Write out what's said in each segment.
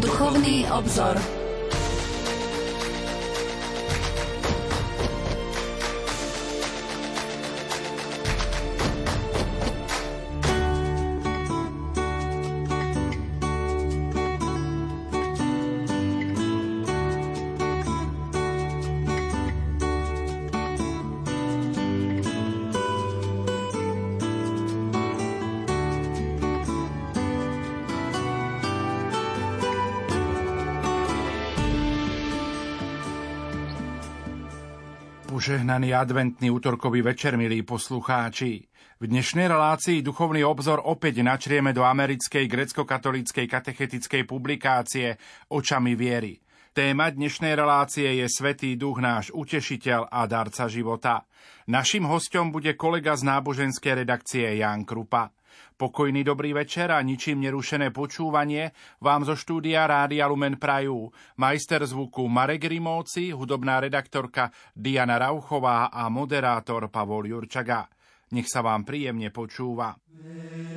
Duchovný obzor. Požehnaný adventný útorkový večer, milí poslucháči. V dnešnej relácii Duchovný obzor opäť načrieme do americkej grecko-katolíckej katechetickej publikácie Očami viery. Téma dnešnej relácie je Svetý duch náš utešiteľ a darca života. Naším hostom bude kolega z náboženskej redakcie Jan Krupa. Pokojný dobrý večer a ničím nerušené počúvanie vám zo štúdia Rádia Lumen Prajú. Majster zvuku Marek Rimóci, hudobná redaktorka Diana Rauchová a moderátor Pavol Jurčaga. Nech sa vám príjemne počúva. Amen.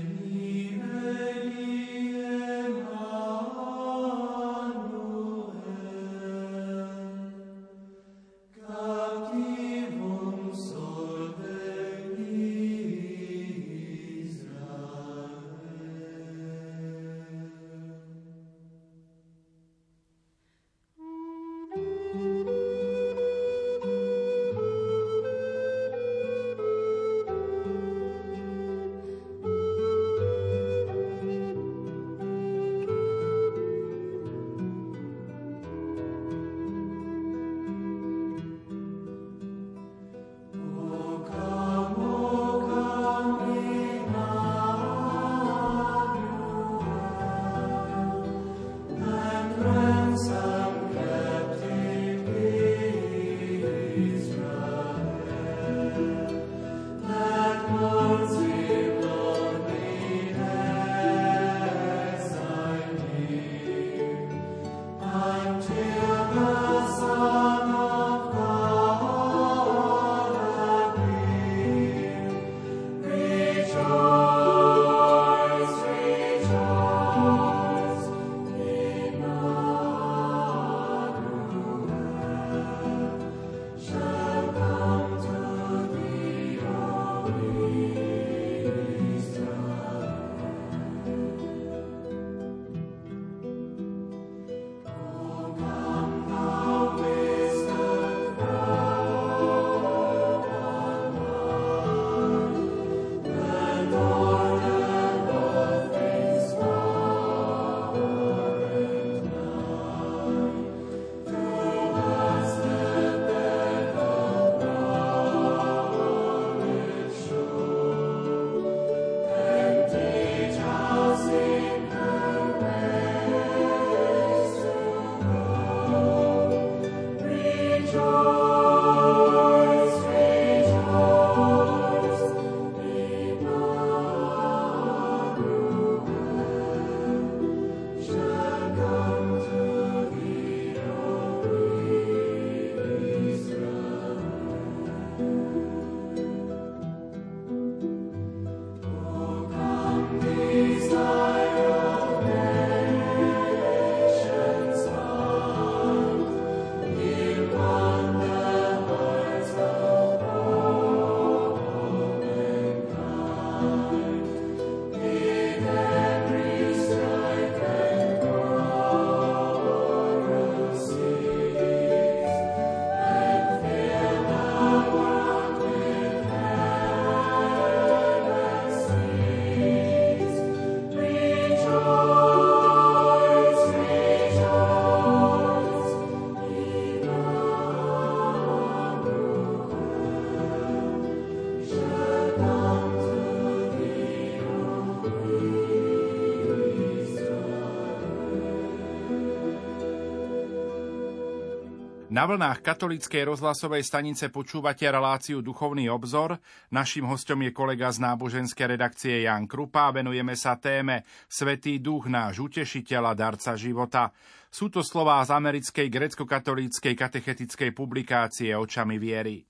Na vlnách katolíckej rozhlasovej stanice počúvate reláciu Duchovný obzor. Naším hostom je kolega z náboženskej redakcie Jan Krupa. Venujeme sa téme Svetý duch náš utešiteľ a darca života. Sú to slová z americkej grecko-katolíckej katechetickej publikácie Očami viery.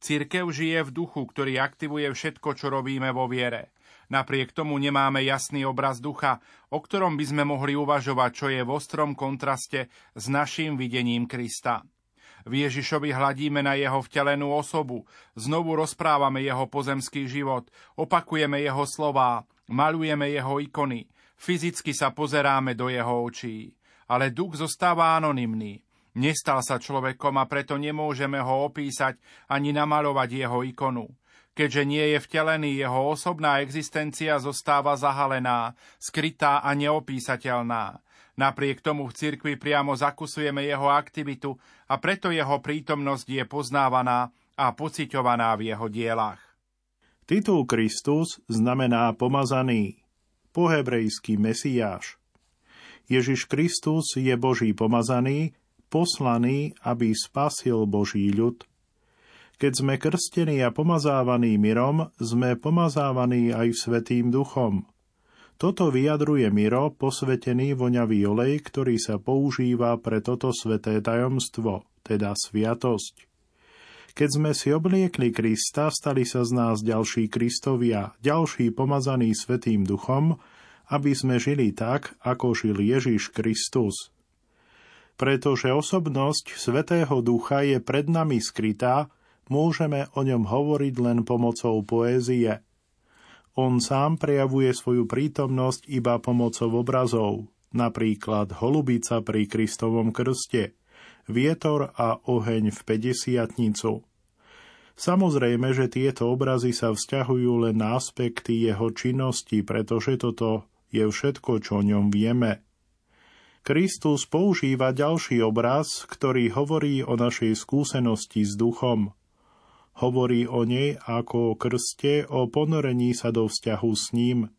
Cirkev žije v duchu, ktorý aktivuje všetko, čo robíme vo viere. Napriek tomu nemáme jasný obraz ducha, o ktorom by sme mohli uvažovať, čo je v ostrom kontraste s našim videním Krista. V Ježišovi hladíme na jeho vtelenú osobu, znovu rozprávame jeho pozemský život, opakujeme jeho slová, malujeme jeho ikony, fyzicky sa pozeráme do jeho očí. Ale duch zostáva anonymný. Nestal sa človekom a preto nemôžeme ho opísať ani namalovať jeho ikonu. Keďže nie je vtelený, jeho osobná existencia zostáva zahalená, skrytá a neopísateľná. Napriek tomu v cirkvi priamo zakusujeme jeho aktivitu a preto jeho prítomnosť je poznávaná a pociťovaná v jeho dielach. Titul Kristus znamená pomazaný, po hebrejský Mesiáš. Ježiš Kristus je Boží pomazaný, poslaný, aby spasil Boží ľud. Keď sme krstení a pomazávaní mirom, sme pomazávaní aj Svetým duchom – toto vyjadruje Miro, posvetený voňavý olej, ktorý sa používa pre toto sveté tajomstvo, teda sviatosť. Keď sme si obliekli Krista, stali sa z nás ďalší Kristovia, ďalší pomazaný Svetým duchom, aby sme žili tak, ako žil Ježiš Kristus. Pretože osobnosť Svetého Ducha je pred nami skrytá, môžeme o ňom hovoriť len pomocou poézie – on sám prejavuje svoju prítomnosť iba pomocou obrazov, napríklad holubica pri Kristovom krste, vietor a oheň v 50 Samozrejme, že tieto obrazy sa vzťahujú len na aspekty jeho činnosti, pretože toto je všetko, čo o ňom vieme. Kristus používa ďalší obraz, ktorý hovorí o našej skúsenosti s duchom – Hovorí o nej ako o krste, o ponorení sa do vzťahu s ním.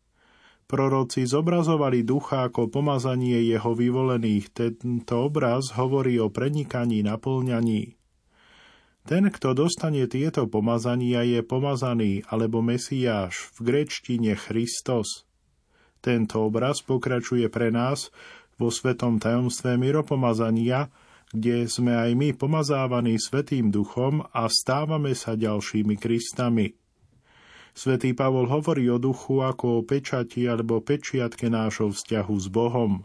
Proroci zobrazovali ducha ako pomazanie jeho vyvolených. Tento obraz hovorí o prenikaní naplňaní. Ten, kto dostane tieto pomazania, je pomazaný alebo Mesiáš, v grečtine Christos. Tento obraz pokračuje pre nás vo svetom tajomstve miropomazania, kde sme aj my pomazávaní Svetým duchom a stávame sa ďalšími Kristami. Svetý Pavol hovorí o duchu ako o pečati alebo pečiatke nášho vzťahu s Bohom.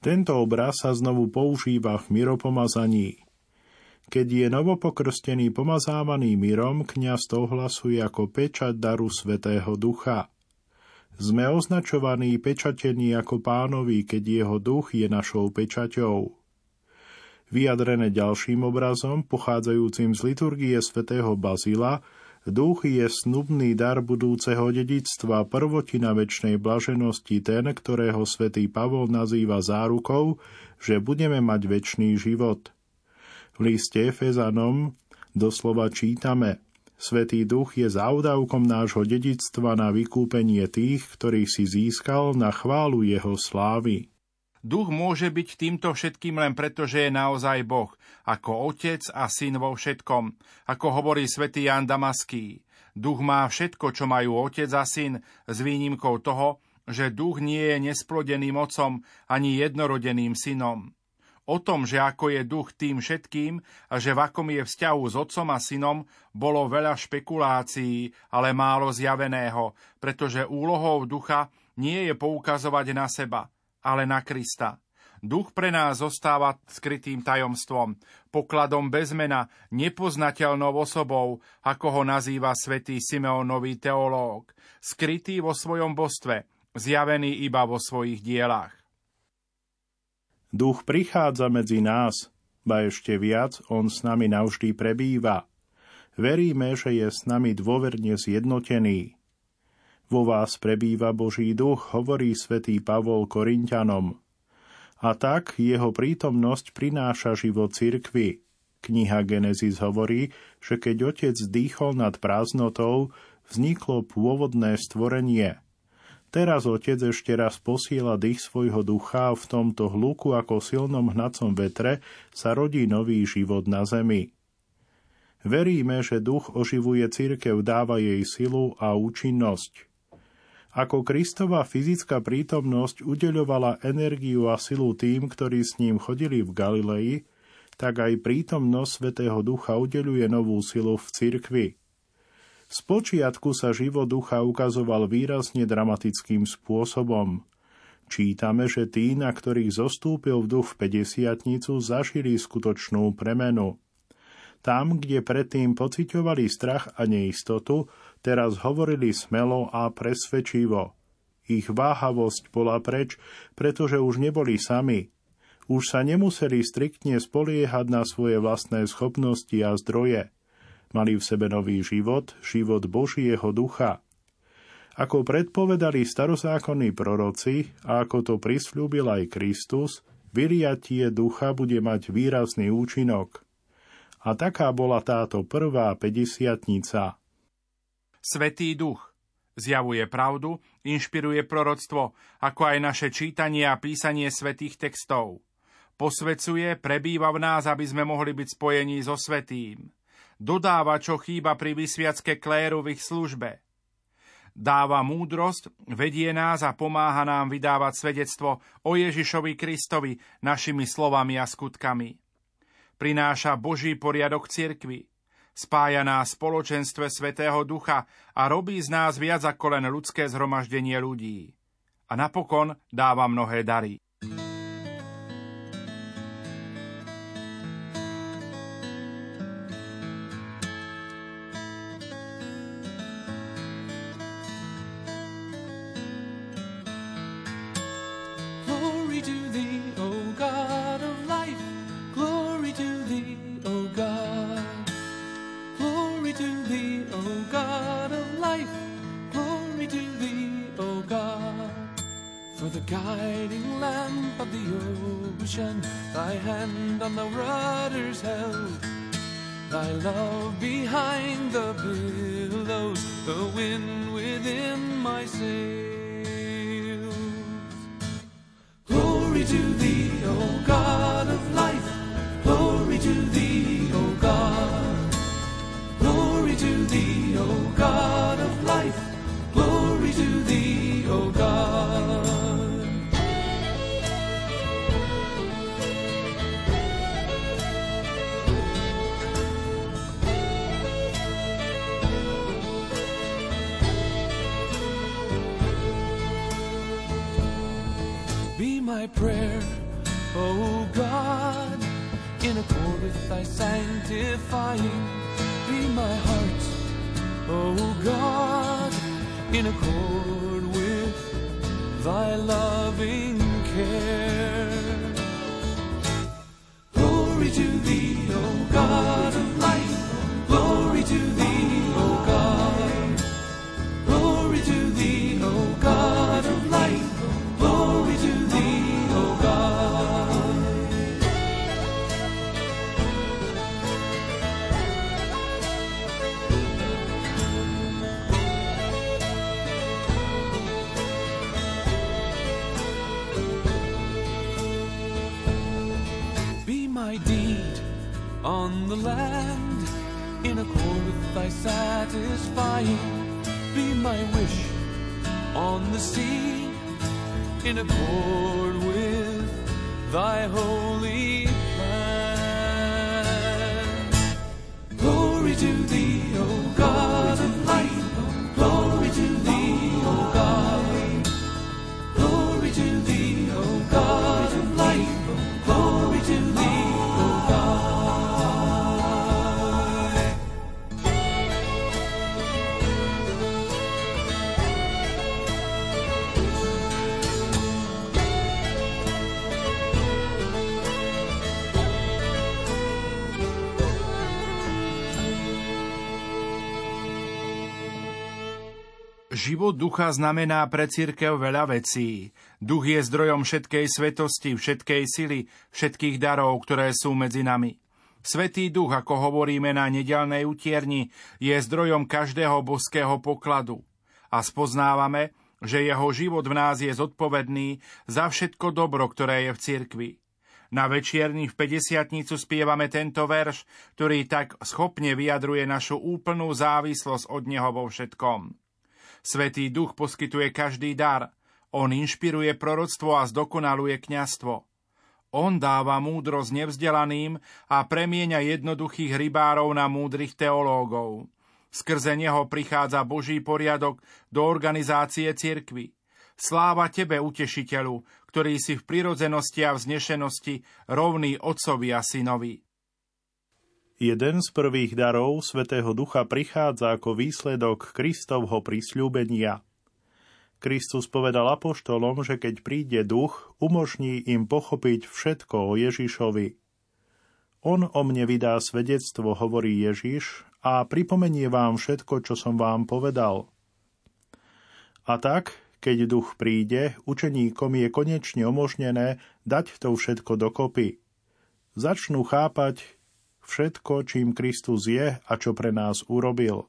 Tento obraz sa znovu používa v miropomazaní. Keď je novopokrstený pomazávaný mirom, kniaz to ohlasuje ako pečať daru Svetého Ducha. Sme označovaní pečatení ako pánovi, keď jeho duch je našou pečaťou vyjadrené ďalším obrazom, pochádzajúcim z liturgie svätého Bazila, Duch je snubný dar budúceho dedictva, prvotina väčšnej blaženosti, ten, ktorého svätý Pavol nazýva zárukou, že budeme mať väčší život. V liste Efezanom doslova čítame Svetý duch je závdavkom nášho dedictva na vykúpenie tých, ktorých si získal na chválu jeho slávy. Duch môže byť týmto všetkým len preto, že je naozaj Boh, ako Otec a Syn vo všetkom, ako hovorí svätý Jan Damaský. Duch má všetko, čo majú Otec a Syn, s výnimkou toho, že duch nie je nesplodeným otcom ani jednorodeným synom. O tom, že ako je duch tým všetkým a že v akom je vzťahu s otcom a synom, bolo veľa špekulácií, ale málo zjaveného, pretože úlohou ducha nie je poukazovať na seba – ale na Krista. Duch pre nás zostáva skrytým tajomstvom, pokladom bezmena, nepoznateľnou osobou, ako ho nazýva svätý Simeonový teológ, skrytý vo svojom bostve, zjavený iba vo svojich dielách. Duch prichádza medzi nás, ba ešte viac, on s nami navždy prebýva. Veríme, že je s nami dôverne zjednotený. Vo vás prebýva Boží duch, hovorí svätý Pavol Korintianom. A tak jeho prítomnosť prináša život cirkvi. Kniha Genesis hovorí, že keď otec dýchol nad prázdnotou, vzniklo pôvodné stvorenie. Teraz otec ešte raz posiela dých svojho ducha a v tomto hluku ako silnom hnacom vetre sa rodí nový život na zemi. Veríme, že duch oživuje cirkev, dáva jej silu a účinnosť. Ako Kristová fyzická prítomnosť udeľovala energiu a silu tým, ktorí s ním chodili v Galilei, tak aj prítomnosť Svetého Ducha udeluje novú silu v cirkvi. Spočiatku sa život ducha ukazoval výrazne dramatickým spôsobom. Čítame, že tí, na ktorých zostúpil v duch v 50 zažili skutočnú premenu. Tam, kde predtým pociťovali strach a neistotu, teraz hovorili smelo a presvedčivo. Ich váhavosť bola preč, pretože už neboli sami. Už sa nemuseli striktne spoliehať na svoje vlastné schopnosti a zdroje. Mali v sebe nový život, život Božieho ducha. Ako predpovedali starozákonní proroci a ako to prisľúbil aj Kristus, vyriatie ducha bude mať výrazný účinok. A taká bola táto prvá 50 Svetý duch zjavuje pravdu, inšpiruje proroctvo, ako aj naše čítanie a písanie svetých textov. Posvecuje, prebýva v nás, aby sme mohli byť spojení so svetým. Dodáva, čo chýba pri vysviacke kléru v ich službe. Dáva múdrosť, vedie nás a pomáha nám vydávať svedectvo o Ježišovi Kristovi našimi slovami a skutkami. Prináša Boží poriadok cirkvi, spája nás spoločenstve Svetého Ducha a robí z nás viac ako len ľudské zhromaždenie ľudí. A napokon dáva mnohé dary. In accord with thy holy Život ducha znamená pre církev veľa vecí. Duch je zdrojom všetkej svetosti, všetkej sily, všetkých darov, ktoré sú medzi nami. Svetý duch, ako hovoríme na nedelnej utierni, je zdrojom každého boského pokladu. A spoznávame, že jeho život v nás je zodpovedný za všetko dobro, ktoré je v cirkvi. Na večierni v 50 spievame tento verš, ktorý tak schopne vyjadruje našu úplnú závislosť od Neho vo všetkom. Svetý duch poskytuje každý dar. On inšpiruje proroctvo a zdokonaluje kňastvo. On dáva múdrosť nevzdelaným a premieňa jednoduchých rybárov na múdrych teológov. Skrze neho prichádza Boží poriadok do organizácie cirkvy. Sláva tebe, utešiteľu, ktorý si v prirodzenosti a vznešenosti rovný otcovi a synovi. Jeden z prvých darov Svetého Ducha prichádza ako výsledok Kristovho prisľúbenia. Kristus povedal apoštolom, že keď príde duch, umožní im pochopiť všetko o Ježišovi. On o mne vydá svedectvo, hovorí Ježiš, a pripomenie vám všetko, čo som vám povedal. A tak, keď duch príde, učeníkom je konečne umožnené dať to všetko dokopy. Začnú chápať, všetko, čím Kristus je a čo pre nás urobil.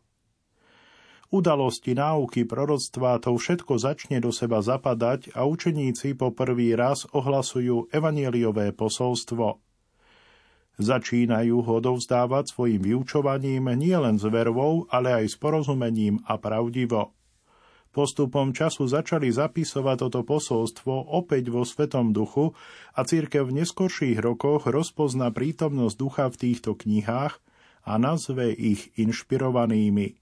Udalosti, náuky, proroctvá, to všetko začne do seba zapadať a učeníci po prvý raz ohlasujú evanieliové posolstvo. Začínajú ho dovzdávať svojim vyučovaním nielen s vervou, ale aj s porozumením a pravdivo. Postupom času začali zapisovať toto posolstvo opäť vo Svetom duchu a církev v neskorších rokoch rozpozna prítomnosť ducha v týchto knihách a nazve ich inšpirovanými.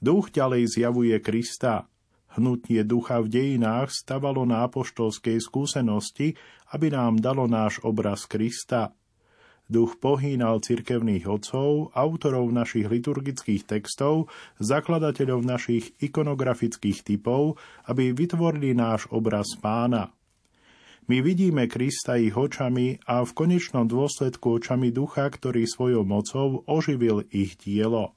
Duch ďalej zjavuje Krista. Hnutie ducha v dejinách stavalo na apoštolskej skúsenosti, aby nám dalo náš obraz Krista – Duch pohýnal cirkevných otcov, autorov našich liturgických textov, zakladateľov našich ikonografických typov, aby vytvorili náš obraz pána. My vidíme Krista ich očami a v konečnom dôsledku očami ducha, ktorý svojou mocou oživil ich dielo.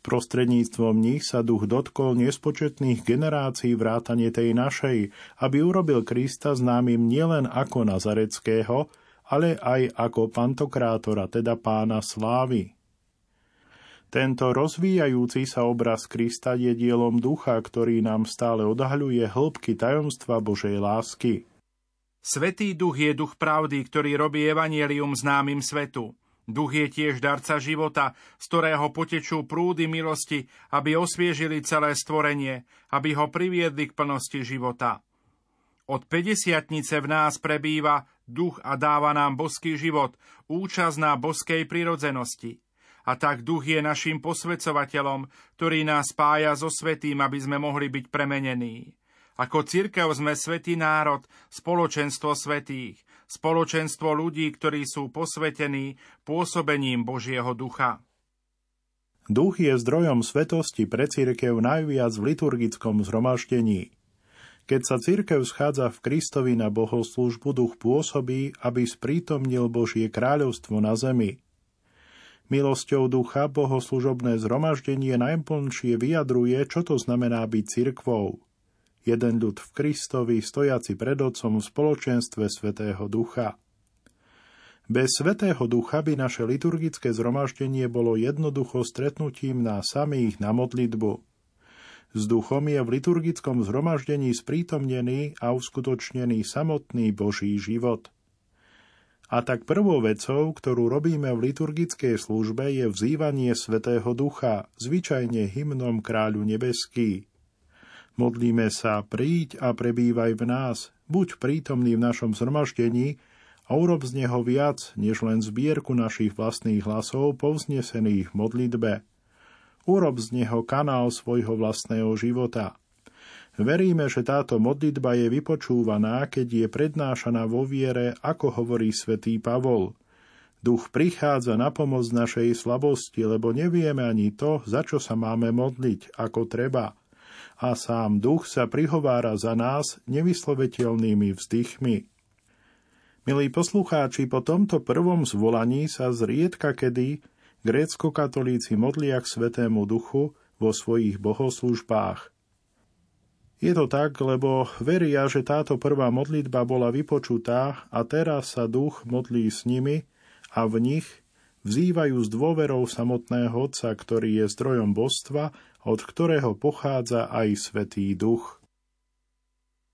Prostredníctvom nich sa duch dotkol nespočetných generácií vrátane tej našej, aby urobil Krista známym nielen ako Nazareckého, ale aj ako pantokrátora, teda pána slávy. Tento rozvíjajúci sa obraz Krista je dielom ducha, ktorý nám stále odhaľuje hĺbky tajomstva Božej lásky. Svetý duch je duch pravdy, ktorý robí evanielium známym svetu. Duch je tiež darca života, z ktorého potečú prúdy milosti, aby osviežili celé stvorenie, aby ho priviedli k plnosti života. Od 50 v nás prebýva duch a dáva nám boský život, účasť na boskej prirodzenosti. A tak duch je našim posvedcovateľom, ktorý nás spája so svetým, aby sme mohli byť premenení. Ako cirkev sme svetý národ, spoločenstvo svetých, spoločenstvo ľudí, ktorí sú posvetení pôsobením Božieho ducha. Duch je zdrojom svetosti pre cirkev najviac v liturgickom zhromaždení. Keď sa cirkev schádza v Kristovi na bohoslúžbu, duch pôsobí, aby sprítomnil Božie kráľovstvo na zemi. Milosťou ducha bohoslužobné zhromaždenie najplnšie vyjadruje, čo to znamená byť cirkvou. Jeden ľud v Kristovi, stojaci pred Otcom v spoločenstve Svetého Ducha. Bez Svetého Ducha by naše liturgické zhromaždenie bolo jednoducho stretnutím na samých na modlitbu. S duchom je v liturgickom zhromaždení sprítomnený a uskutočnený samotný Boží život. A tak prvou vecou, ktorú robíme v liturgickej službe, je vzývanie Svetého Ducha, zvyčajne hymnom Kráľu Nebeský. Modlíme sa, príď a prebývaj v nás, buď prítomný v našom zhromaždení a urob z neho viac, než len zbierku našich vlastných hlasov povznesených v modlitbe – urob z neho kanál svojho vlastného života. Veríme, že táto modlitba je vypočúvaná, keď je prednášaná vo viere, ako hovorí svätý Pavol. Duch prichádza na pomoc našej slabosti, lebo nevieme ani to, za čo sa máme modliť, ako treba. A sám duch sa prihovára za nás nevysloviteľnými vzdychmi. Milí poslucháči, po tomto prvom zvolaní sa zriedka kedy grécko-katolíci modlia k Svetému Duchu vo svojich bohoslužbách. Je to tak, lebo veria, že táto prvá modlitba bola vypočutá a teraz sa duch modlí s nimi a v nich vzývajú s dôverou samotného Otca, ktorý je zdrojom božstva, od ktorého pochádza aj Svetý Duch.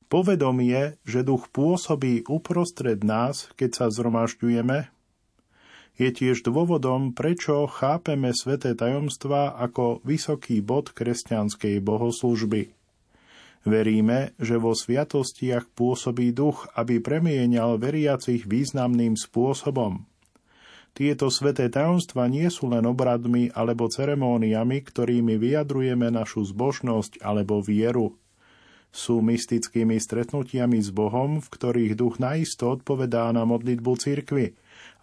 Povedomie, že duch pôsobí uprostred nás, keď sa zhromažďujeme, je tiež dôvodom, prečo chápeme sveté tajomstvá ako vysoký bod kresťanskej bohoslužby. Veríme, že vo sviatostiach pôsobí duch, aby premienial veriacich významným spôsobom. Tieto sveté tajomstva nie sú len obradmi alebo ceremóniami, ktorými vyjadrujeme našu zbožnosť alebo vieru. Sú mystickými stretnutiami s Bohom, v ktorých duch naisto odpovedá na modlitbu cirkvy,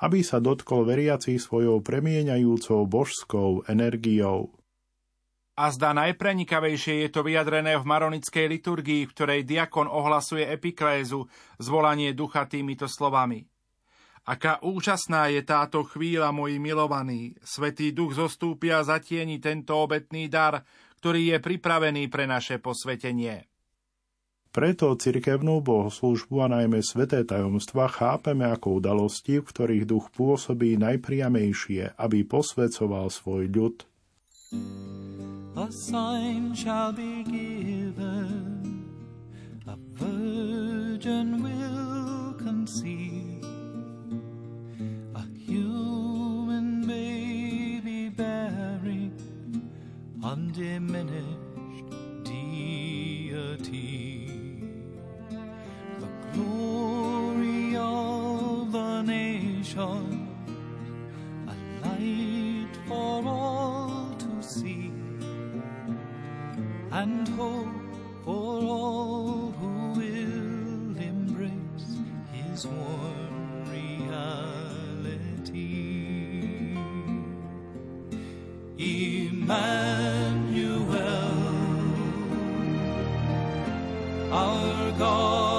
aby sa dotkol veriacich svojou premieňajúcou božskou energiou. A zdá najprenikavejšie je to vyjadrené v maronickej liturgii, v ktorej diakon ohlasuje epiklézu, zvolanie ducha týmito slovami. Aká úžasná je táto chvíľa, moji milovaní. Svetý duch zostúpia a zatieni tento obetný dar, ktorý je pripravený pre naše posvetenie. Preto cirkevnú bohoslužbu a najmä sveté tajomstva chápeme ako udalosti, v ktorých duch pôsobí najpriamejšie, aby posvedcoval svoj ľud. A sign shall be given, a virgin will conceive. human baby bearing undiminished a light for all to see, and hope for all who will embrace his warm reality. Emmanuel, our God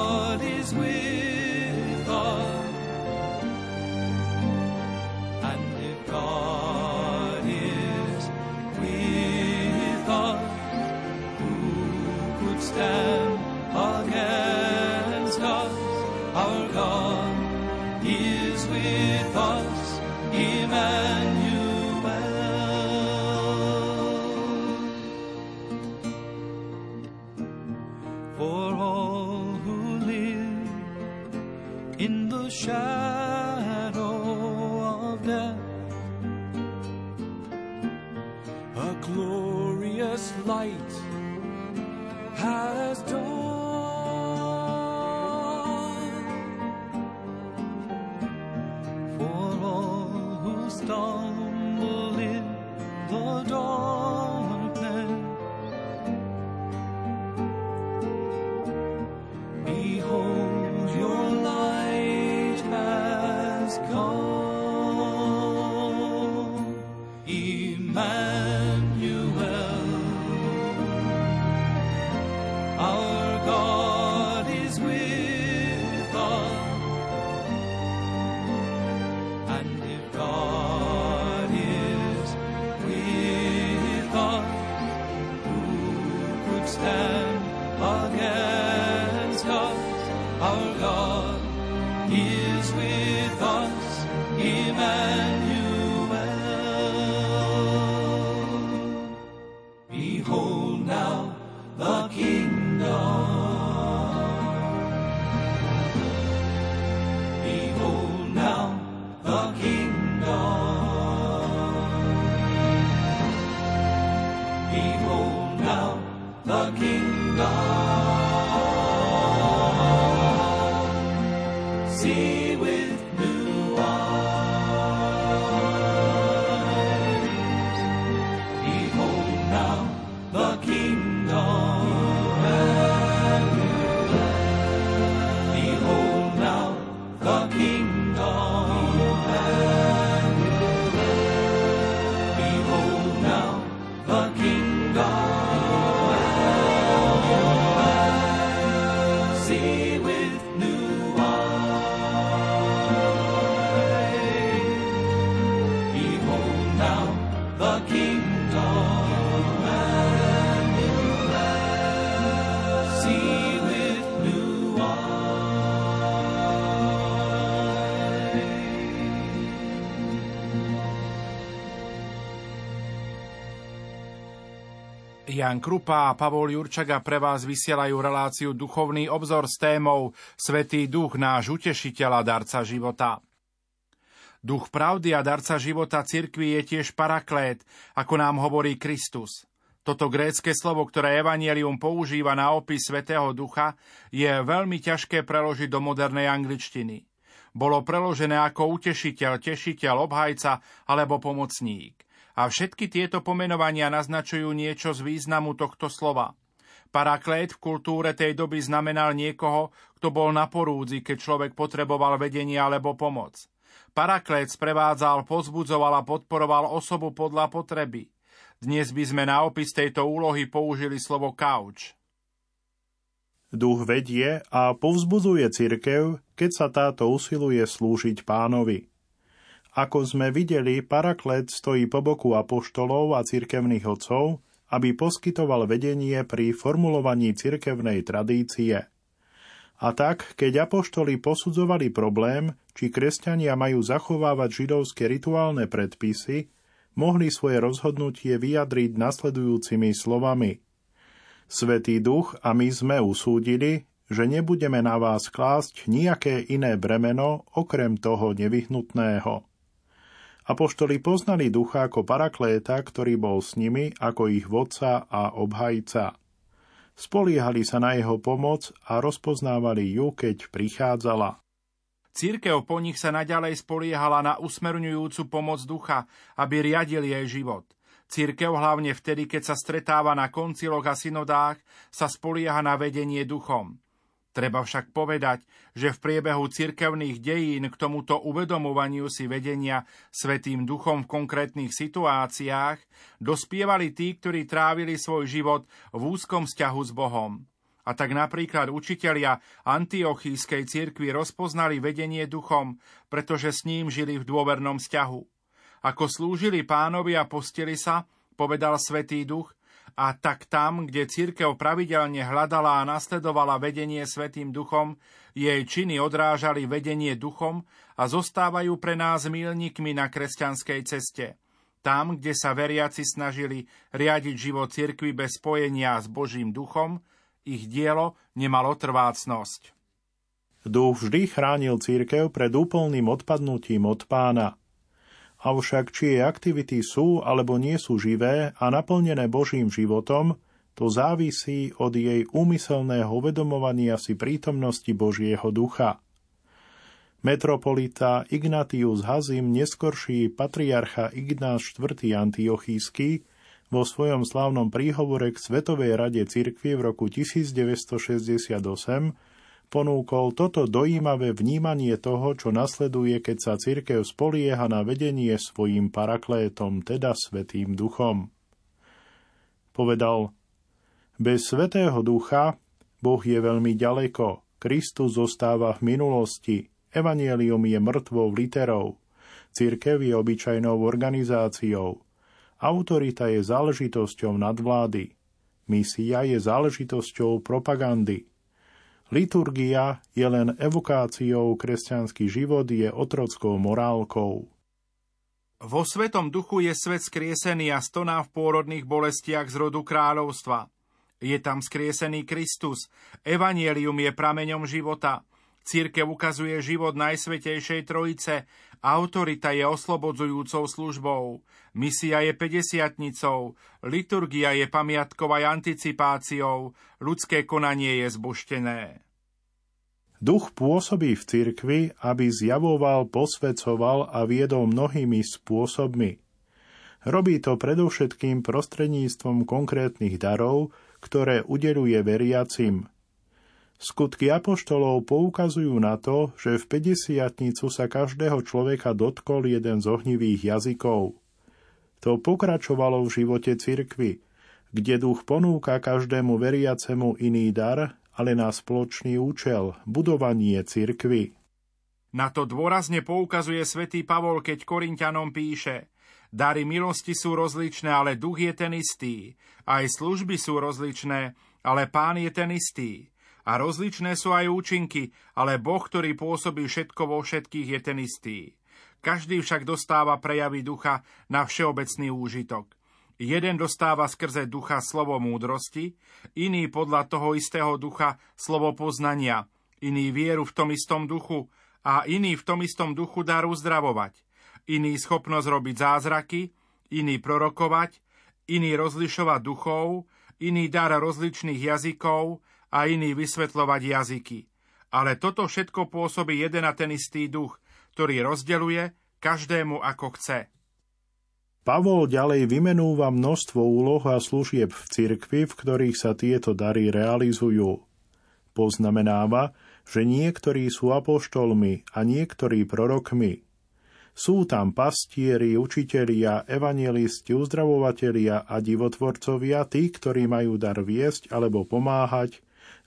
Jan Krupa a Pavol Jurčaga pre vás vysielajú reláciu Duchovný obzor s témou Svetý duch, náš utešiteľ a darca života. Duch pravdy a darca života cirkvi je tiež paraklét, ako nám hovorí Kristus. Toto grécke slovo, ktoré Evangelium používa na opis Svetého Ducha, je veľmi ťažké preložiť do modernej angličtiny. Bolo preložené ako utešiteľ, tešiteľ, obhajca alebo pomocník. A všetky tieto pomenovania naznačujú niečo z významu tohto slova. Paraklét v kultúre tej doby znamenal niekoho, kto bol na porúdzi, keď človek potreboval vedenie alebo pomoc. Paraklét sprevádzal, pozbudzoval a podporoval osobu podľa potreby. Dnes by sme na opis tejto úlohy použili slovo kauč. Duch vedie a povzbudzuje cirkev, keď sa táto usiluje slúžiť pánovi. Ako sme videli, paraklet stojí po boku apoštolov a cirkevných otcov, aby poskytoval vedenie pri formulovaní cirkevnej tradície. A tak, keď apoštoli posudzovali problém, či kresťania majú zachovávať židovské rituálne predpisy, mohli svoje rozhodnutie vyjadriť nasledujúcimi slovami. Svetý duch a my sme usúdili, že nebudeme na vás klásť nejaké iné bremeno okrem toho nevyhnutného. Apoštoli poznali ducha ako parakléta, ktorý bol s nimi ako ich vodca a obhajca. Spoliehali sa na jeho pomoc a rozpoznávali ju, keď prichádzala. Církev po nich sa naďalej spoliehala na usmerňujúcu pomoc ducha, aby riadil jej život. Církev hlavne vtedy, keď sa stretáva na konciloch a synodách, sa spolieha na vedenie duchom. Treba však povedať, že v priebehu cirkevných dejín k tomuto uvedomovaniu si vedenia Svetým duchom v konkrétnych situáciách dospievali tí, ktorí trávili svoj život v úzkom vzťahu s Bohom. A tak napríklad učitelia antiochískej cirkvi rozpoznali vedenie duchom, pretože s ním žili v dôvernom vzťahu. Ako slúžili pánovi a postili sa, povedal Svetý duch, a tak tam, kde církev pravidelne hľadala a nasledovala vedenie Svetým duchom, jej činy odrážali vedenie duchom a zostávajú pre nás milníkmi na kresťanskej ceste. Tam, kde sa veriaci snažili riadiť život cirkvy bez spojenia s Božím duchom, ich dielo nemalo trvácnosť. Duch vždy chránil církev pred úplným odpadnutím od pána. Avšak či jej aktivity sú alebo nie sú živé a naplnené Božím životom, to závisí od jej úmyselného uvedomovania si prítomnosti Božieho ducha. Metropolita Ignatius Hazim, neskorší patriarcha Ignác IV. Antiochísky, vo svojom slávnom príhovore k Svetovej rade cirkvi v roku 1968 ponúkol toto dojímavé vnímanie toho, čo nasleduje, keď sa cirkev spolieha na vedenie svojim paraklétom, teda Svetým duchom. Povedal, bez Svetého ducha Boh je veľmi ďaleko, Kristus zostáva v minulosti, Evangelium je mŕtvou literou, Cirkev je obyčajnou organizáciou, Autorita je záležitosťou nadvlády. Misia je záležitosťou propagandy. Liturgia je len evokáciou, kresťanský život je otrockou morálkou. Vo Svetom duchu je svet skriesený a stoná v pôrodných bolestiach z rodu kráľovstva. Je tam skriesený Kristus. Evangelium je prameňom života. Církev ukazuje život Najsvetejšej Trojice, autorita je oslobodzujúcou službou, misia je 50 liturgia je pamiatkou aj anticipáciou, ľudské konanie je zboštené. Duch pôsobí v cirkvi, aby zjavoval, posvedcoval a viedol mnohými spôsobmi. Robí to predovšetkým prostredníctvom konkrétnych darov, ktoré udeluje veriacim – Skutky apoštolov poukazujú na to, že v 50 sa každého človeka dotkol jeden z ohnivých jazykov. To pokračovalo v živote cirkvy, kde duch ponúka každému veriacemu iný dar, ale na spoločný účel, budovanie cirkvy. Na to dôrazne poukazuje svätý Pavol, keď Korintianom píše Dary milosti sú rozličné, ale duch je ten istý. Aj služby sú rozličné, ale pán je ten istý. A rozličné sú aj účinky, ale Boh, ktorý pôsobí všetko vo všetkých, je ten istý. Každý však dostáva prejavy ducha na všeobecný úžitok. Jeden dostáva skrze ducha slovo múdrosti, iný podľa toho istého ducha slovo poznania, iný vieru v tom istom duchu a iný v tom istom duchu dar uzdravovať, iný schopnosť robiť zázraky, iný prorokovať, iný rozlišovať duchov, iný dar rozličných jazykov a iný vysvetľovať jazyky. Ale toto všetko pôsobí jeden a ten istý duch, ktorý rozdeluje každému ako chce. Pavol ďalej vymenúva množstvo úloh a služieb v cirkvi, v ktorých sa tieto dary realizujú. Poznamenáva, že niektorí sú apoštolmi a niektorí prorokmi. Sú tam pastieri, učitelia, evangelisti, uzdravovatelia a divotvorcovia, tí, ktorí majú dar viesť alebo pomáhať,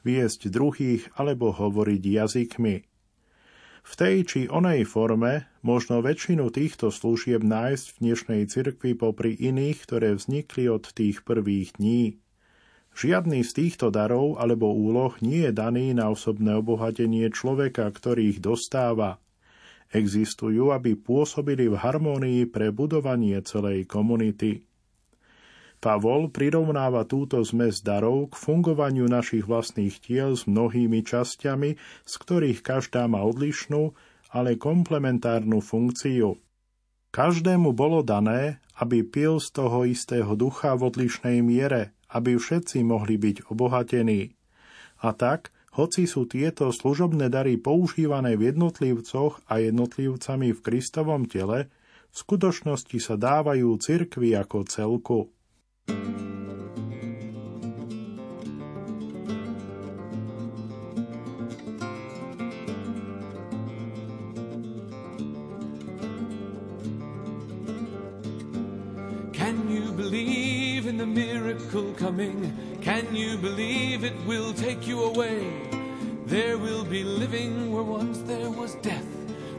viesť druhých alebo hovoriť jazykmi. V tej či onej forme možno väčšinu týchto služieb nájsť v dnešnej cirkvi popri iných, ktoré vznikli od tých prvých dní. Žiadny z týchto darov alebo úloh nie je daný na osobné obohatenie človeka, ktorý ich dostáva – Existujú, aby pôsobili v harmónii pre budovanie celej komunity. Pavol prirovnáva túto zmes darov k fungovaniu našich vlastných tiel s mnohými časťami, z ktorých každá má odlišnú, ale komplementárnu funkciu. Každému bolo dané, aby pil z toho istého ducha v odlišnej miere, aby všetci mohli byť obohatení. A tak hoci sú tieto služobné dary používané v jednotlivcoch a jednotlivcami v Kristovom tele, v skutočnosti sa dávajú cirkvi ako celku. Can you believe in the miracle coming? Can you believe it will take you away? There will be living where once there was death.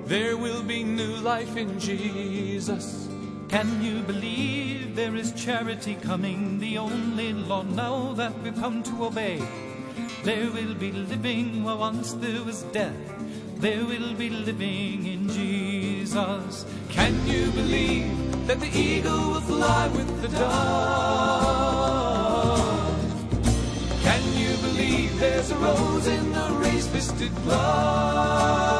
There will be new life in Jesus. Can you believe there is charity coming, the only law now that we've come to obey? There will be living where once there was death. There will be living in Jesus. Can you believe that the eagle will fly with the dove? Can you believe there's a rose in the race-fisted glove.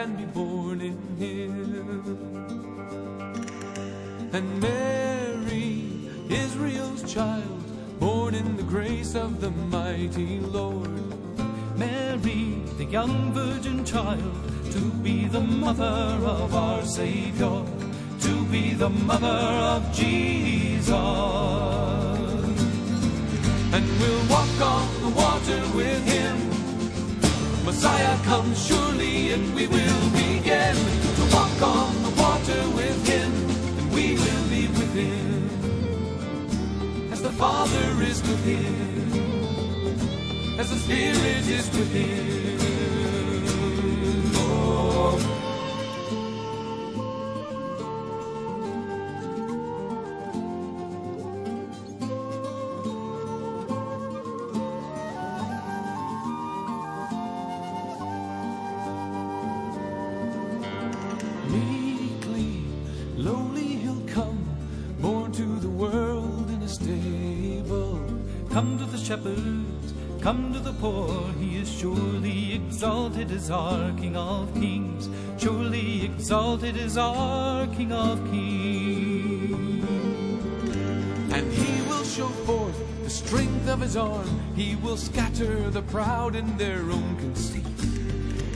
can be born in him. And Mary, Israel's child, born in the grace of the mighty Lord. Mary, the young virgin child, to be the mother of our Savior, to be the mother of Jesus. And we'll walk on the water with him. Messiah comes surely, and we will begin to walk on the water with him, and we will be with him as the Father is with him, as the Spirit is with him. Oh. Our King of kings. Surely exalted as our King of kings. And he will show forth the strength of his arm. He will scatter the proud in their own conceit.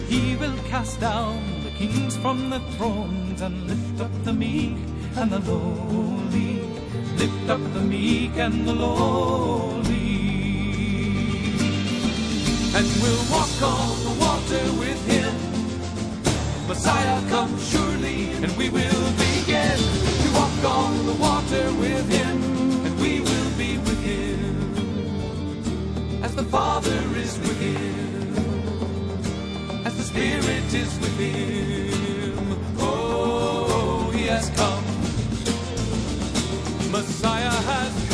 He will cast down the kings from the thrones and lift up the meek and the lowly. Lift up the meek and the lowly. And we'll walk on the water. Messiah comes surely, and we will begin to walk on the water with him, and we will be with him as the Father is with him, as the Spirit is with him. Oh, he has come. Messiah has come.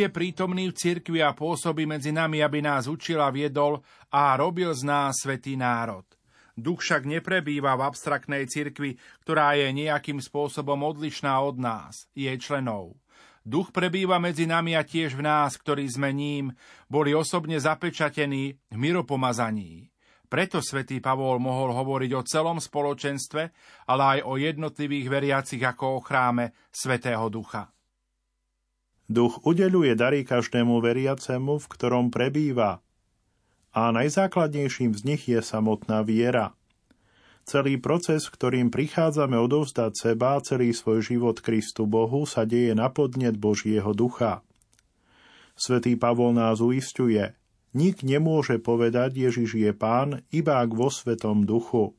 Je prítomný v cirkvi a pôsobí medzi nami, aby nás učil a viedol a robil z nás svetý národ. Duch však neprebýva v abstraktnej cirkvi, ktorá je nejakým spôsobom odlišná od nás, jej členov. Duch prebýva medzi nami a tiež v nás, ktorí sme ním boli osobne zapečatení v miropomazaní. Preto svätý Pavol mohol hovoriť o celom spoločenstve, ale aj o jednotlivých veriacich ako o chráme Svetého Ducha. Duch udeluje dary každému veriacemu, v ktorom prebýva. A najzákladnejším z nich je samotná viera. Celý proces, ktorým prichádzame odovzdať seba, celý svoj život Kristu Bohu, sa deje na podnet Božieho ducha. Svetý Pavol nás uistuje, nik nemôže povedať Ježiš je pán, iba ak vo Svetom duchu.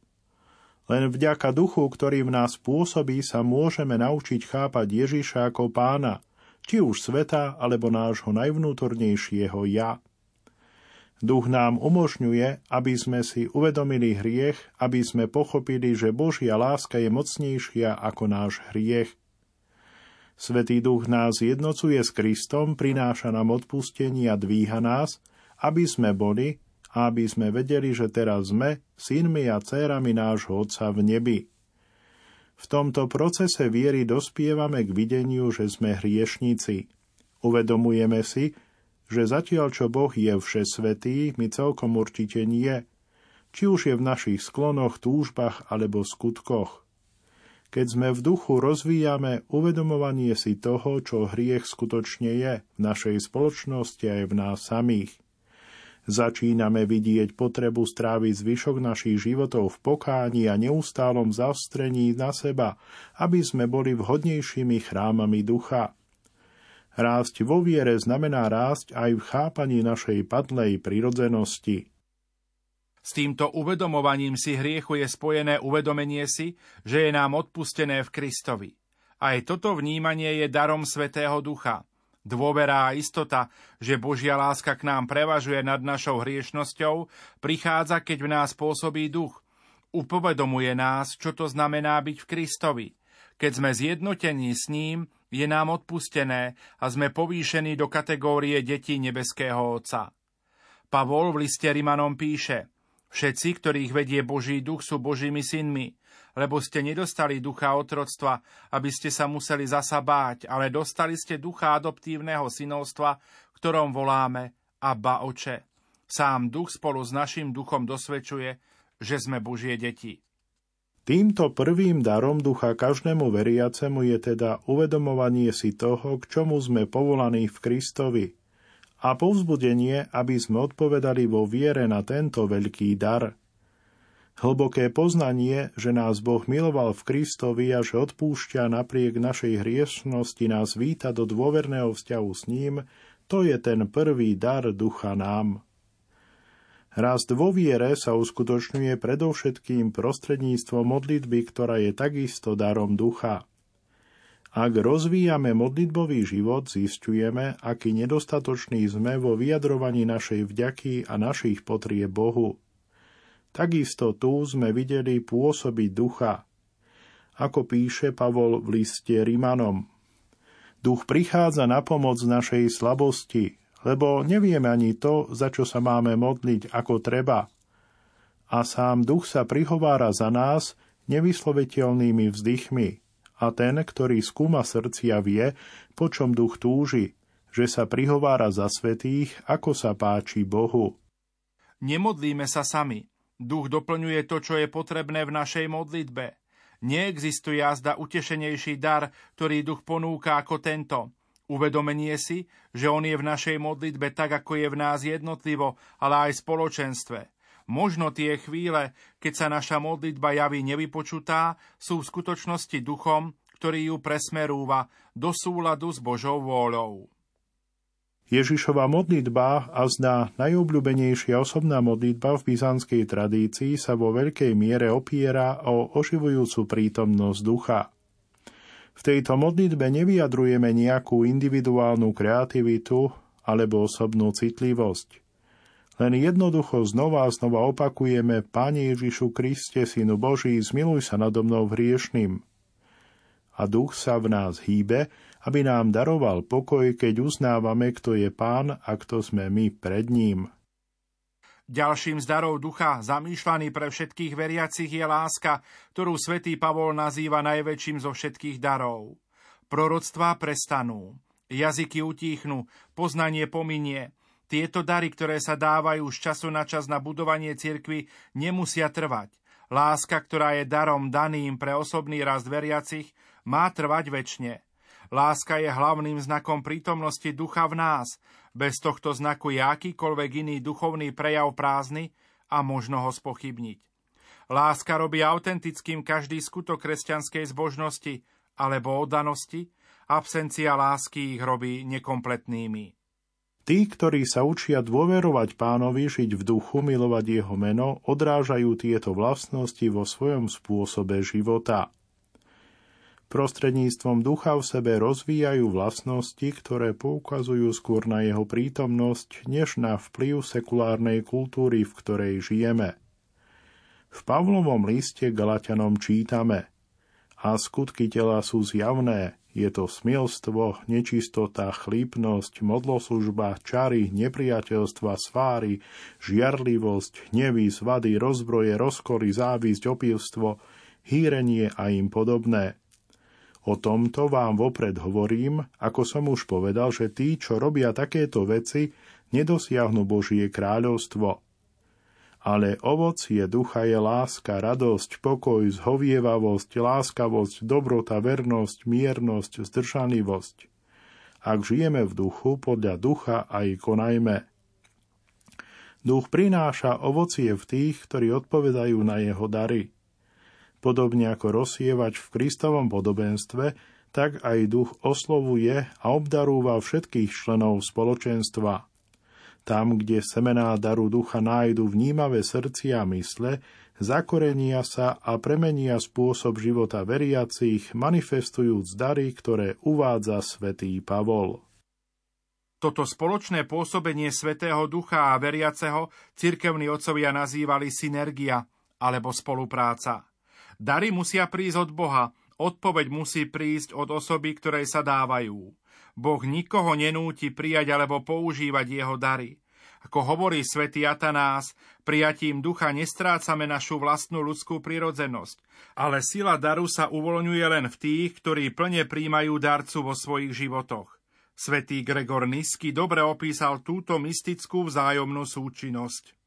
Len vďaka duchu, ktorý v nás pôsobí, sa môžeme naučiť chápať Ježiša ako pána, či už sveta, alebo nášho najvnútornejšieho ja. Duch nám umožňuje, aby sme si uvedomili hriech, aby sme pochopili, že Božia láska je mocnejšia ako náš hriech. Svetý duch nás jednocuje s Kristom, prináša nám odpustenie a dvíha nás, aby sme boli a aby sme vedeli, že teraz sme synmi a dcérami nášho Otca v nebi. V tomto procese viery dospievame k videniu, že sme hriešníci. Uvedomujeme si, že zatiaľ čo Boh je všesvetý, my celkom určite nie, či už je v našich sklonoch, túžbách alebo skutkoch. Keď sme v duchu, rozvíjame uvedomovanie si toho, čo hriech skutočne je v našej spoločnosti aj v nás samých. Začíname vidieť potrebu stráviť zvyšok našich životov v pokáni a neustálom zaostrení na seba, aby sme boli vhodnejšími chrámami ducha. Rásť vo viere znamená rásť aj v chápaní našej padlej prirodzenosti. S týmto uvedomovaním si hriechu je spojené uvedomenie si, že je nám odpustené v Kristovi. Aj toto vnímanie je darom Svetého Ducha. Dôvera a istota, že Božia láska k nám prevažuje nad našou hriešnosťou, prichádza, keď v nás pôsobí duch. Upovedomuje nás, čo to znamená byť v Kristovi. Keď sme zjednotení s ním, je nám odpustené a sme povýšení do kategórie detí nebeského Otca. Pavol v liste Rimanom píše, všetci, ktorých vedie Boží duch, sú Božími synmi, lebo ste nedostali ducha otroctva, aby ste sa museli zasa báť, ale dostali ste ducha adoptívneho synovstva, ktorom voláme Abba Oče. Sám duch spolu s našim duchom dosvedčuje, že sme Božie deti. Týmto prvým darom ducha každému veriacemu je teda uvedomovanie si toho, k čomu sme povolaní v Kristovi a povzbudenie, aby sme odpovedali vo viere na tento veľký dar. Hlboké poznanie, že nás Boh miloval v Kristovi a že odpúšťa napriek našej hriešnosti nás víta do dôverného vzťahu s ním, to je ten prvý dar ducha nám. Rast vo viere sa uskutočňuje predovšetkým prostredníctvom modlitby, ktorá je takisto darom ducha. Ak rozvíjame modlitbový život, zistujeme, aký nedostatočný sme vo vyjadrovaní našej vďaky a našich potrieb Bohu. Takisto tu sme videli pôsobiť ducha. Ako píše Pavol v liste Rimanom. Duch prichádza na pomoc našej slabosti, lebo nevieme ani to, za čo sa máme modliť ako treba. A sám duch sa prihovára za nás, nevysloviteľnými vzdychmi a ten, ktorý skúma srdcia vie, po čom duch túži, že sa prihovára za svetých, ako sa páči Bohu. Nemodlíme sa sami. Duch doplňuje to, čo je potrebné v našej modlitbe. Neexistuje jazda utešenejší dar, ktorý duch ponúka ako tento. Uvedomenie si, že on je v našej modlitbe tak, ako je v nás jednotlivo, ale aj v spoločenstve. Možno tie chvíle, keď sa naša modlitba javí nevypočutá, sú v skutočnosti duchom, ktorý ju presmerúva do súladu s Božou vôľou. Ježišova modlitba a zná najobľúbenejšia osobná modlitba v byzantskej tradícii sa vo veľkej miere opiera o oživujúcu prítomnosť ducha. V tejto modlitbe nevyjadrujeme nejakú individuálnu kreativitu alebo osobnú citlivosť. Len jednoducho znova a znova opakujeme Pane Ježišu Kriste, Synu Boží, zmiluj sa nado mnou hriešným. A duch sa v nás hýbe, aby nám daroval pokoj, keď uznávame, kto je Pán a kto sme my pred ním. Ďalším z darov ducha, zamýšľaný pre všetkých veriacich, je láska, ktorú svätý Pavol nazýva najväčším zo všetkých darov. Proroctvá prestanú, jazyky utíchnu, poznanie pominie, tieto dary, ktoré sa dávajú z času na čas na budovanie cirkvy, nemusia trvať. Láska, ktorá je darom daným pre osobný rast veriacich, má trvať väčšine. Láska je hlavným znakom prítomnosti ducha v nás. Bez tohto znaku je akýkoľvek iný duchovný prejav prázdny a možno ho spochybniť. Láska robí autentickým každý skutok kresťanskej zbožnosti alebo oddanosti, absencia lásky ich robí nekompletnými. Tí, ktorí sa učia dôverovať pánovi, žiť v duchu, milovať jeho meno, odrážajú tieto vlastnosti vo svojom spôsobe života. Prostredníctvom ducha v sebe rozvíjajú vlastnosti, ktoré poukazujú skôr na jeho prítomnosť, než na vplyv sekulárnej kultúry, v ktorej žijeme. V Pavlovom liste Galatianom čítame a skutky tela sú zjavné, je to smilstvo, nečistota, chlípnosť, modloslužba, čary, nepriateľstva, sváry, žiarlivosť, hnevy, zvady, rozbroje, rozkory, závisť, opilstvo, hýrenie a im podobné. O tomto vám vopred hovorím, ako som už povedal, že tí, čo robia takéto veci, nedosiahnu Božie kráľovstvo ale ovocie ducha je láska, radosť, pokoj, zhovievavosť, láskavosť, dobrota, vernosť, miernosť, zdržanlivosť. Ak žijeme v duchu, podľa ducha aj konajme. Duch prináša ovocie v tých, ktorí odpovedajú na jeho dary. Podobne ako rozsievač v Kristovom podobenstve, tak aj duch oslovuje a obdarúva všetkých členov spoločenstva – tam, kde semená daru ducha nájdu vnímavé srdcia a mysle, zakorenia sa a premenia spôsob života veriacich, manifestujúc dary, ktoré uvádza svätý Pavol. Toto spoločné pôsobenie Svetého Ducha a veriaceho cirkevní otcovia nazývali synergia alebo spolupráca. Dary musia prísť od Boha, odpoveď musí prísť od osoby, ktorej sa dávajú. Boh nikoho nenúti prijať alebo používať jeho dary. Ako hovorí svätý Atanás, prijatím ducha nestrácame našu vlastnú ľudskú prirodzenosť, ale sila daru sa uvoľňuje len v tých, ktorí plne príjmajú darcu vo svojich životoch. Svetý Gregor Nisky dobre opísal túto mystickú vzájomnú súčinnosť.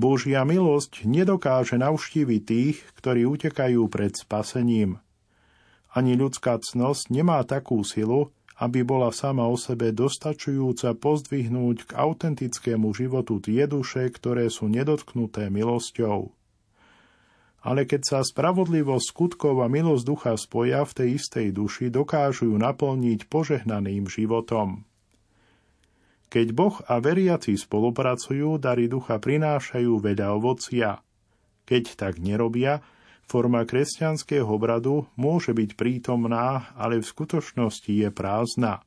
Božia milosť nedokáže navštíviť tých, ktorí utekajú pred spasením. Ani ľudská cnosť nemá takú silu, aby bola sama o sebe dostačujúca pozdvihnúť k autentickému životu tie duše, ktoré sú nedotknuté milosťou. Ale keď sa spravodlivosť skutkov a milosť ducha spoja v tej istej duši, dokážu ju naplniť požehnaným životom. Keď Boh a veriaci spolupracujú, dary ducha prinášajú veľa ovocia. Keď tak nerobia, Forma kresťanského obradu môže byť prítomná, ale v skutočnosti je prázdna.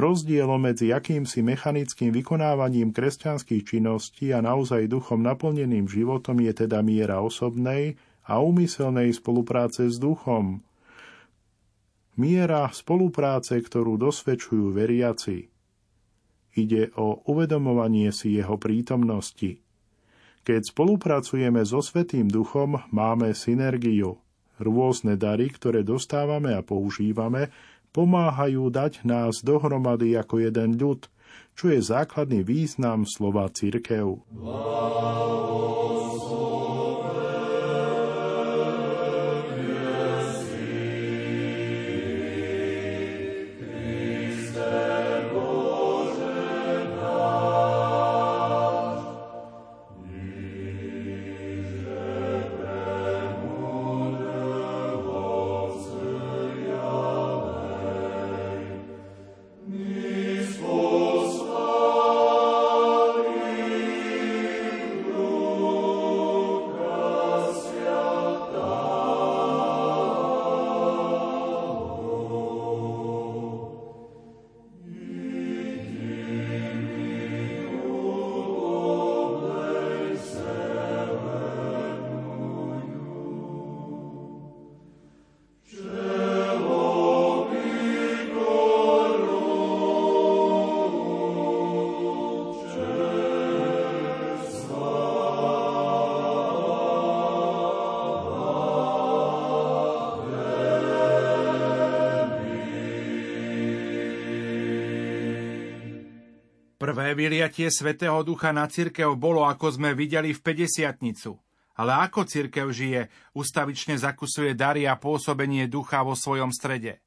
Rozdielom medzi akýmsi mechanickým vykonávaním kresťanských činností a naozaj duchom naplneným životom je teda miera osobnej a úmyselnej spolupráce s duchom. Miera spolupráce, ktorú dosvedčujú veriaci. Ide o uvedomovanie si jeho prítomnosti – Keď spolupracujeme so Svetým Duchom, máme synergiu. Rôzne dary, ktoré dostávame a používame, pomáhajú dať nás dohromady ako jeden ľud, čo je základný význam slova církev. Prvé vyliatie Svetého Ducha na cirkev bolo, ako sme videli v 50 Ale ako cirkev žije, ustavične zakusuje dary a pôsobenie ducha vo svojom strede.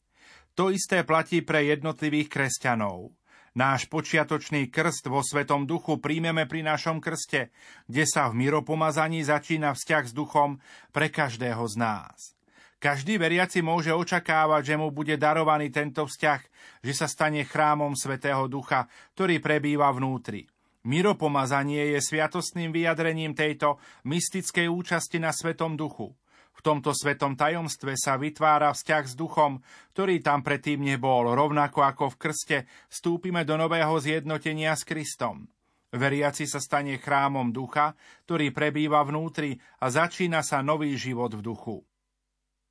To isté platí pre jednotlivých kresťanov. Náš počiatočný krst vo Svetom duchu príjmeme pri našom krste, kde sa v miropomazaní začína vzťah s duchom pre každého z nás. Každý veriaci môže očakávať, že mu bude darovaný tento vzťah, že sa stane chrámom Svetého Ducha, ktorý prebýva vnútri. Miropomazanie je sviatostným vyjadrením tejto mystickej účasti na Svetom Duchu. V tomto svetom tajomstve sa vytvára vzťah s duchom, ktorý tam predtým nebol, rovnako ako v krste vstúpime do nového zjednotenia s Kristom. Veriaci sa stane chrámom ducha, ktorý prebýva vnútri a začína sa nový život v duchu.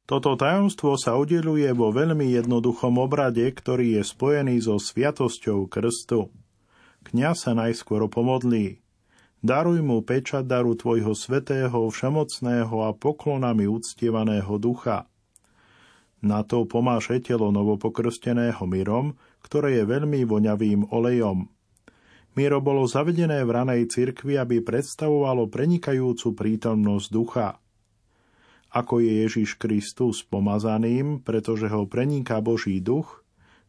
Toto tajomstvo sa udeluje vo veľmi jednoduchom obrade, ktorý je spojený so sviatosťou krstu. Kňaz sa najskôr pomodlí. Daruj mu pečať daru tvojho svetého, všemocného a poklonami uctievaného ducha. Na to pomáše telo novopokrsteného myrom, ktoré je veľmi voňavým olejom. Miro bolo zavedené v ranej cirkvi, aby predstavovalo prenikajúcu prítomnosť ducha – ako je Ježiš Kristus pomazaným, pretože ho preniká Boží duch,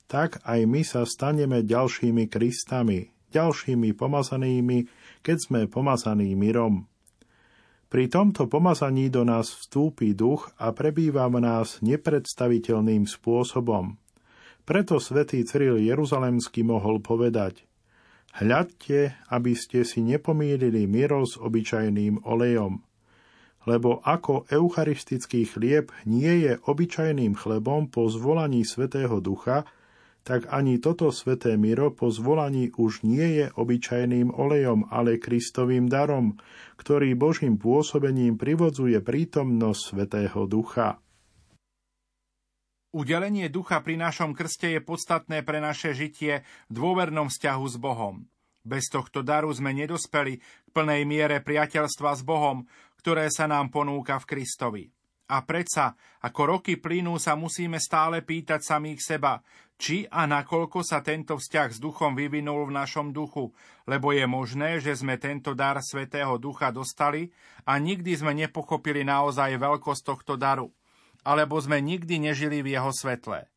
tak aj my sa staneme ďalšími Kristami, ďalšími pomazanými, keď sme pomazaní mirom. Pri tomto pomazaní do nás vstúpi duch a prebýva v nás nepredstaviteľným spôsobom. Preto svätý Cyril Jeruzalemský mohol povedať Hľadte, aby ste si nepomýlili miro s obyčajným olejom – lebo ako eucharistický chlieb nie je obyčajným chlebom po zvolaní Svetého Ducha, tak ani toto sveté miro po zvolaní už nie je obyčajným olejom, ale Kristovým darom, ktorý Božím pôsobením privodzuje prítomnosť Svetého Ducha. Udelenie ducha pri našom krste je podstatné pre naše žitie v dôvernom vzťahu s Bohom. Bez tohto daru sme nedospeli k plnej miere priateľstva s Bohom, ktoré sa nám ponúka v Kristovi. A predsa, ako roky plynú, sa musíme stále pýtať samých seba, či a nakoľko sa tento vzťah s duchom vyvinul v našom duchu, lebo je možné, že sme tento dar Svetého Ducha dostali a nikdy sme nepochopili naozaj veľkosť tohto daru, alebo sme nikdy nežili v jeho svetle.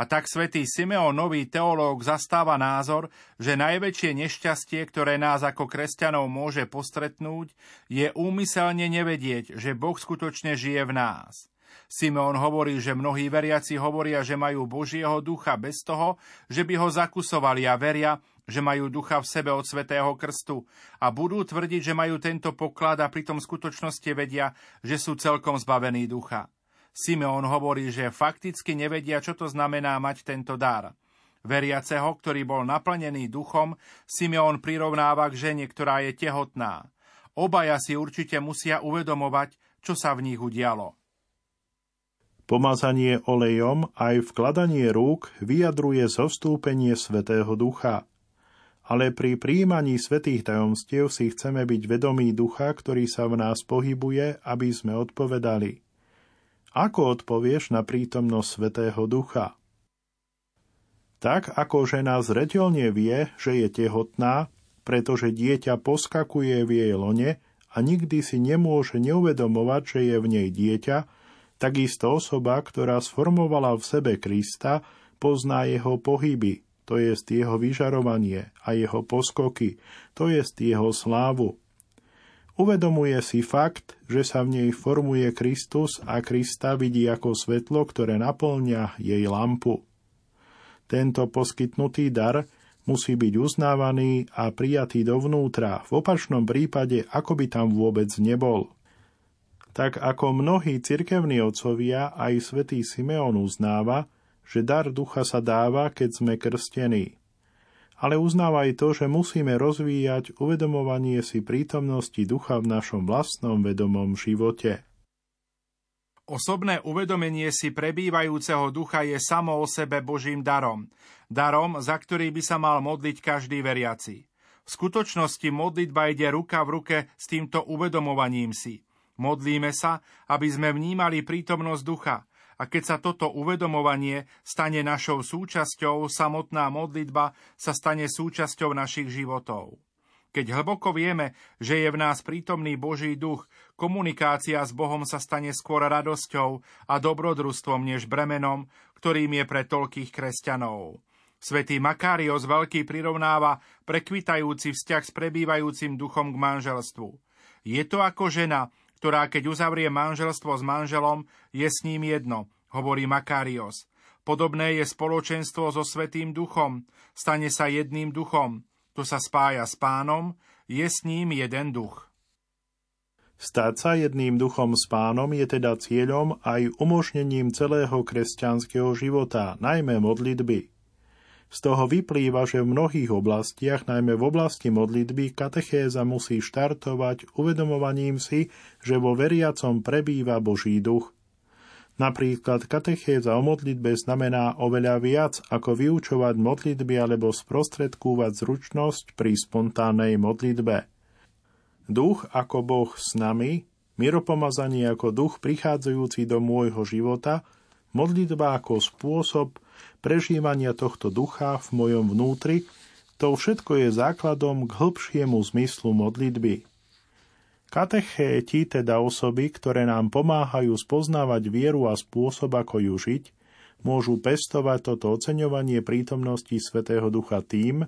A tak svätý Simeon, nový teológ, zastáva názor, že najväčšie nešťastie, ktoré nás ako kresťanov môže postretnúť, je úmyselne nevedieť, že Boh skutočne žije v nás. Simeon hovorí, že mnohí veriaci hovoria, že majú Božieho ducha bez toho, že by ho zakusovali a veria, že majú ducha v sebe od svätého krstu a budú tvrdiť, že majú tento poklad a pritom v skutočnosti vedia, že sú celkom zbavení ducha. Simeon hovorí, že fakticky nevedia, čo to znamená mať tento dar. Veriaceho, ktorý bol naplnený duchom, Simeon prirovnáva k žene, ktorá je tehotná. Obaja si určite musia uvedomovať, čo sa v nich udialo. Pomazanie olejom aj vkladanie rúk vyjadruje zostúpenie Svetého Ducha. ale pri príjmaní svetých tajomstiev si chceme byť vedomí ducha, ktorý sa v nás pohybuje, aby sme odpovedali. Ako odpovieš na prítomnosť svetého ducha? Tak ako žena zretelne vie, že je tehotná, pretože dieťa poskakuje v jej lone a nikdy si nemôže neuvedomovať, že je v nej dieťa, takisto osoba, ktorá sformovala v sebe Krista, pozná jeho pohyby, to jest jeho vyžarovanie a jeho poskoky, to jest jeho slávu. Uvedomuje si fakt, že sa v nej formuje Kristus a Krista vidí ako svetlo, ktoré naplňa jej lampu. Tento poskytnutý dar musí byť uznávaný a prijatý dovnútra, v opačnom prípade ako by tam vôbec nebol. Tak ako mnohí cirkevní otcovia, aj svätý Simeon uznáva, že dar ducha sa dáva, keď sme krstení. Ale uznáva aj to, že musíme rozvíjať uvedomovanie si prítomnosti ducha v našom vlastnom vedomom živote. Osobné uvedomenie si prebývajúceho ducha je samo o sebe Božím darom. Darom, za ktorý by sa mal modliť každý veriaci. V skutočnosti modlitba ide ruka v ruke s týmto uvedomovaním si. Modlíme sa, aby sme vnímali prítomnosť ducha. A keď sa toto uvedomovanie stane našou súčasťou, samotná modlitba sa stane súčasťou našich životov. Keď hlboko vieme, že je v nás prítomný Boží duch, komunikácia s Bohom sa stane skôr radosťou a dobrodružstvom než bremenom, ktorým je pre toľkých kresťanov. Svetý Makários veľký prirovnáva prekvitajúci vzťah s prebývajúcim duchom k manželstvu. Je to ako žena, ktorá keď uzavrie manželstvo s manželom, je s ním jedno, hovorí Makários. Podobné je spoločenstvo so Svetým duchom, stane sa jedným duchom. Kto sa spája s pánom, je s ním jeden duch. Stať sa jedným duchom s pánom je teda cieľom aj umožnením celého kresťanského života, najmä modlitby. Z toho vyplýva, že v mnohých oblastiach, najmä v oblasti modlitby, katechéza musí štartovať uvedomovaním si, že vo veriacom prebýva Boží duch – Napríklad katechéza o modlitbe znamená oveľa viac ako vyučovať modlitby alebo sprostredkúvať zručnosť pri spontánnej modlitbe. Duch ako Boh s nami, miropomazanie ako duch prichádzajúci do môjho života, modlitba ako spôsob prežívania tohto ducha v mojom vnútri, to všetko je základom k hĺbšiemu zmyslu modlitby. Katechéti, teda osoby, ktoré nám pomáhajú spoznávať vieru a spôsob, ako ju žiť, môžu pestovať toto oceňovanie prítomnosti Svetého Ducha tým,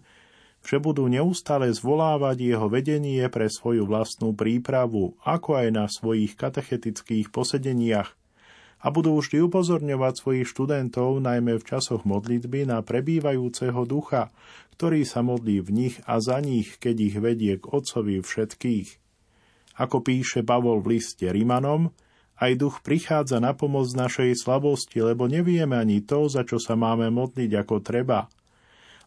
že budú neustále zvolávať jeho vedenie pre svoju vlastnú prípravu, ako aj na svojich katechetických posedeniach a budú vždy upozorňovať svojich študentov, najmä v časoch modlitby, na prebývajúceho ducha, ktorý sa modlí v nich a za nich, keď ich vedie k Otcovi všetkých. Ako píše Pavol v liste Rimanom, aj duch prichádza na pomoc našej slabosti, lebo nevieme ani to, za čo sa máme modliť ako treba.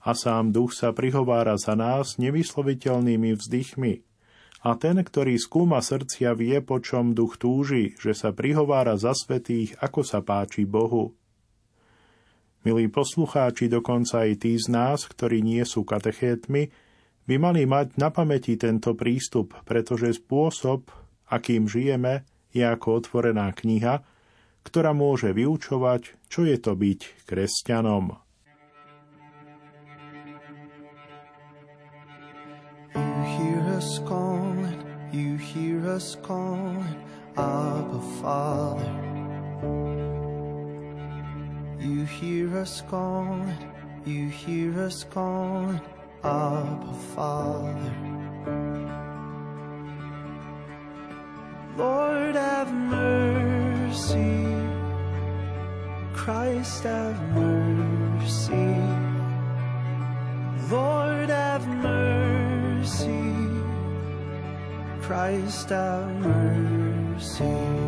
A sám duch sa prihovára za nás nevysloviteľnými vzdychmi. A ten, ktorý skúma srdcia, vie, po čom duch túži, že sa prihovára za svetých, ako sa páči Bohu. Milí poslucháči, dokonca aj tí z nás, ktorí nie sú katechétmi, by mali mať na pamäti tento prístup, pretože spôsob, akým žijeme, je ako otvorená kniha, ktorá môže vyučovať, čo je to byť kresťanom. Hear us calling, you hear us calling, Abba Father. You hear us calling, you hear us calling, Abba, Father. Lord, have mercy. Christ, have mercy. Christ, have mercy.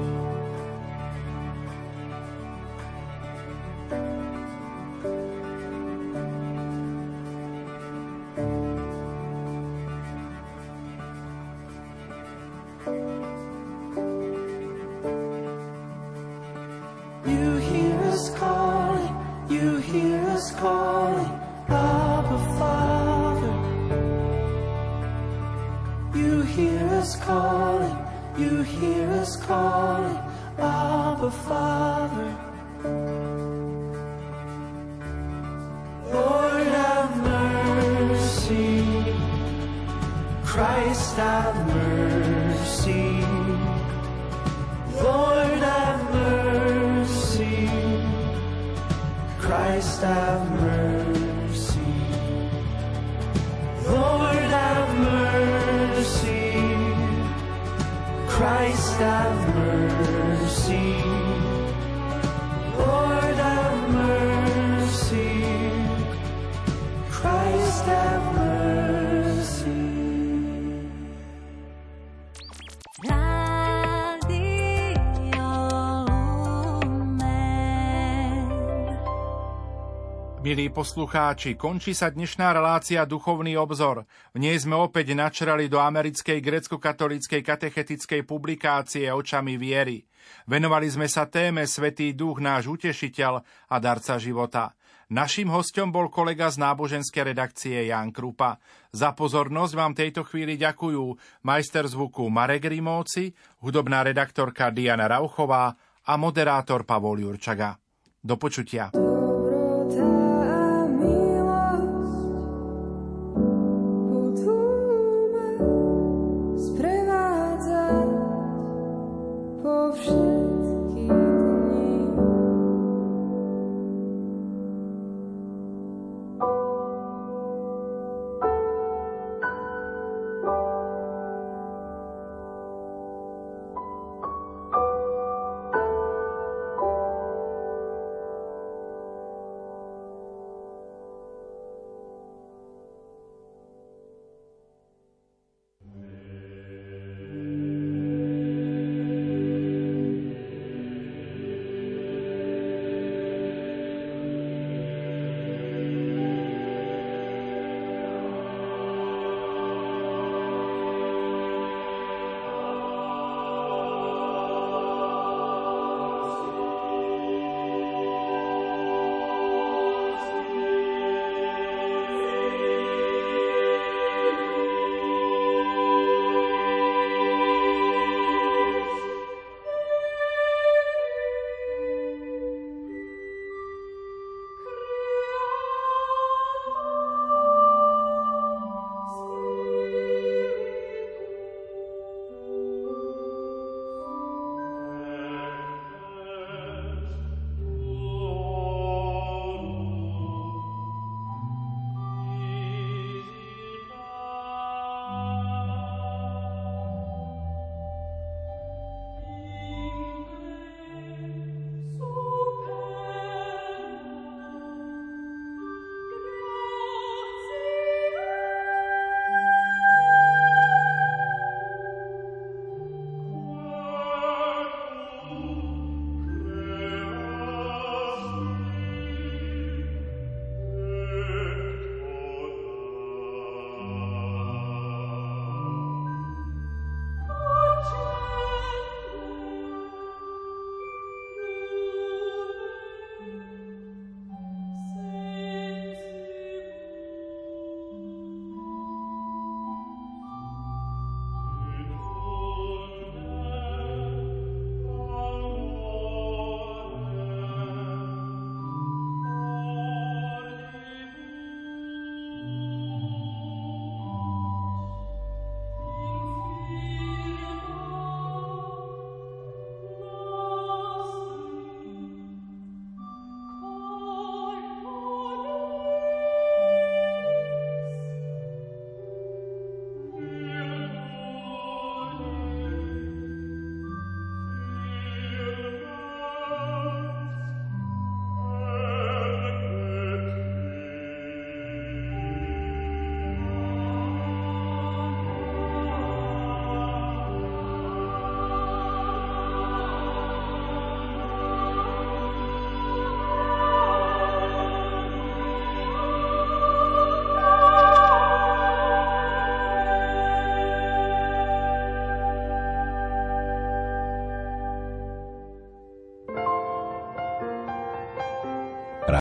Milí poslucháči, končí sa dnešná relácia Duchovný obzor. V nej sme opäť načrali do americkej grecko-katolíckej katechetickej publikácie Očami viery. Venovali sme sa téme Svetý duch, náš utešiteľ a darca života. Naším hostom bol kolega z náboženskej redakcie Jan Krupa. Za pozornosť vám tejto chvíli ďakujú majster zvuku Marek Rimóci, hudobná redaktorka Diana Rauchová a moderátor Pavol Jurčaga. Do počutia.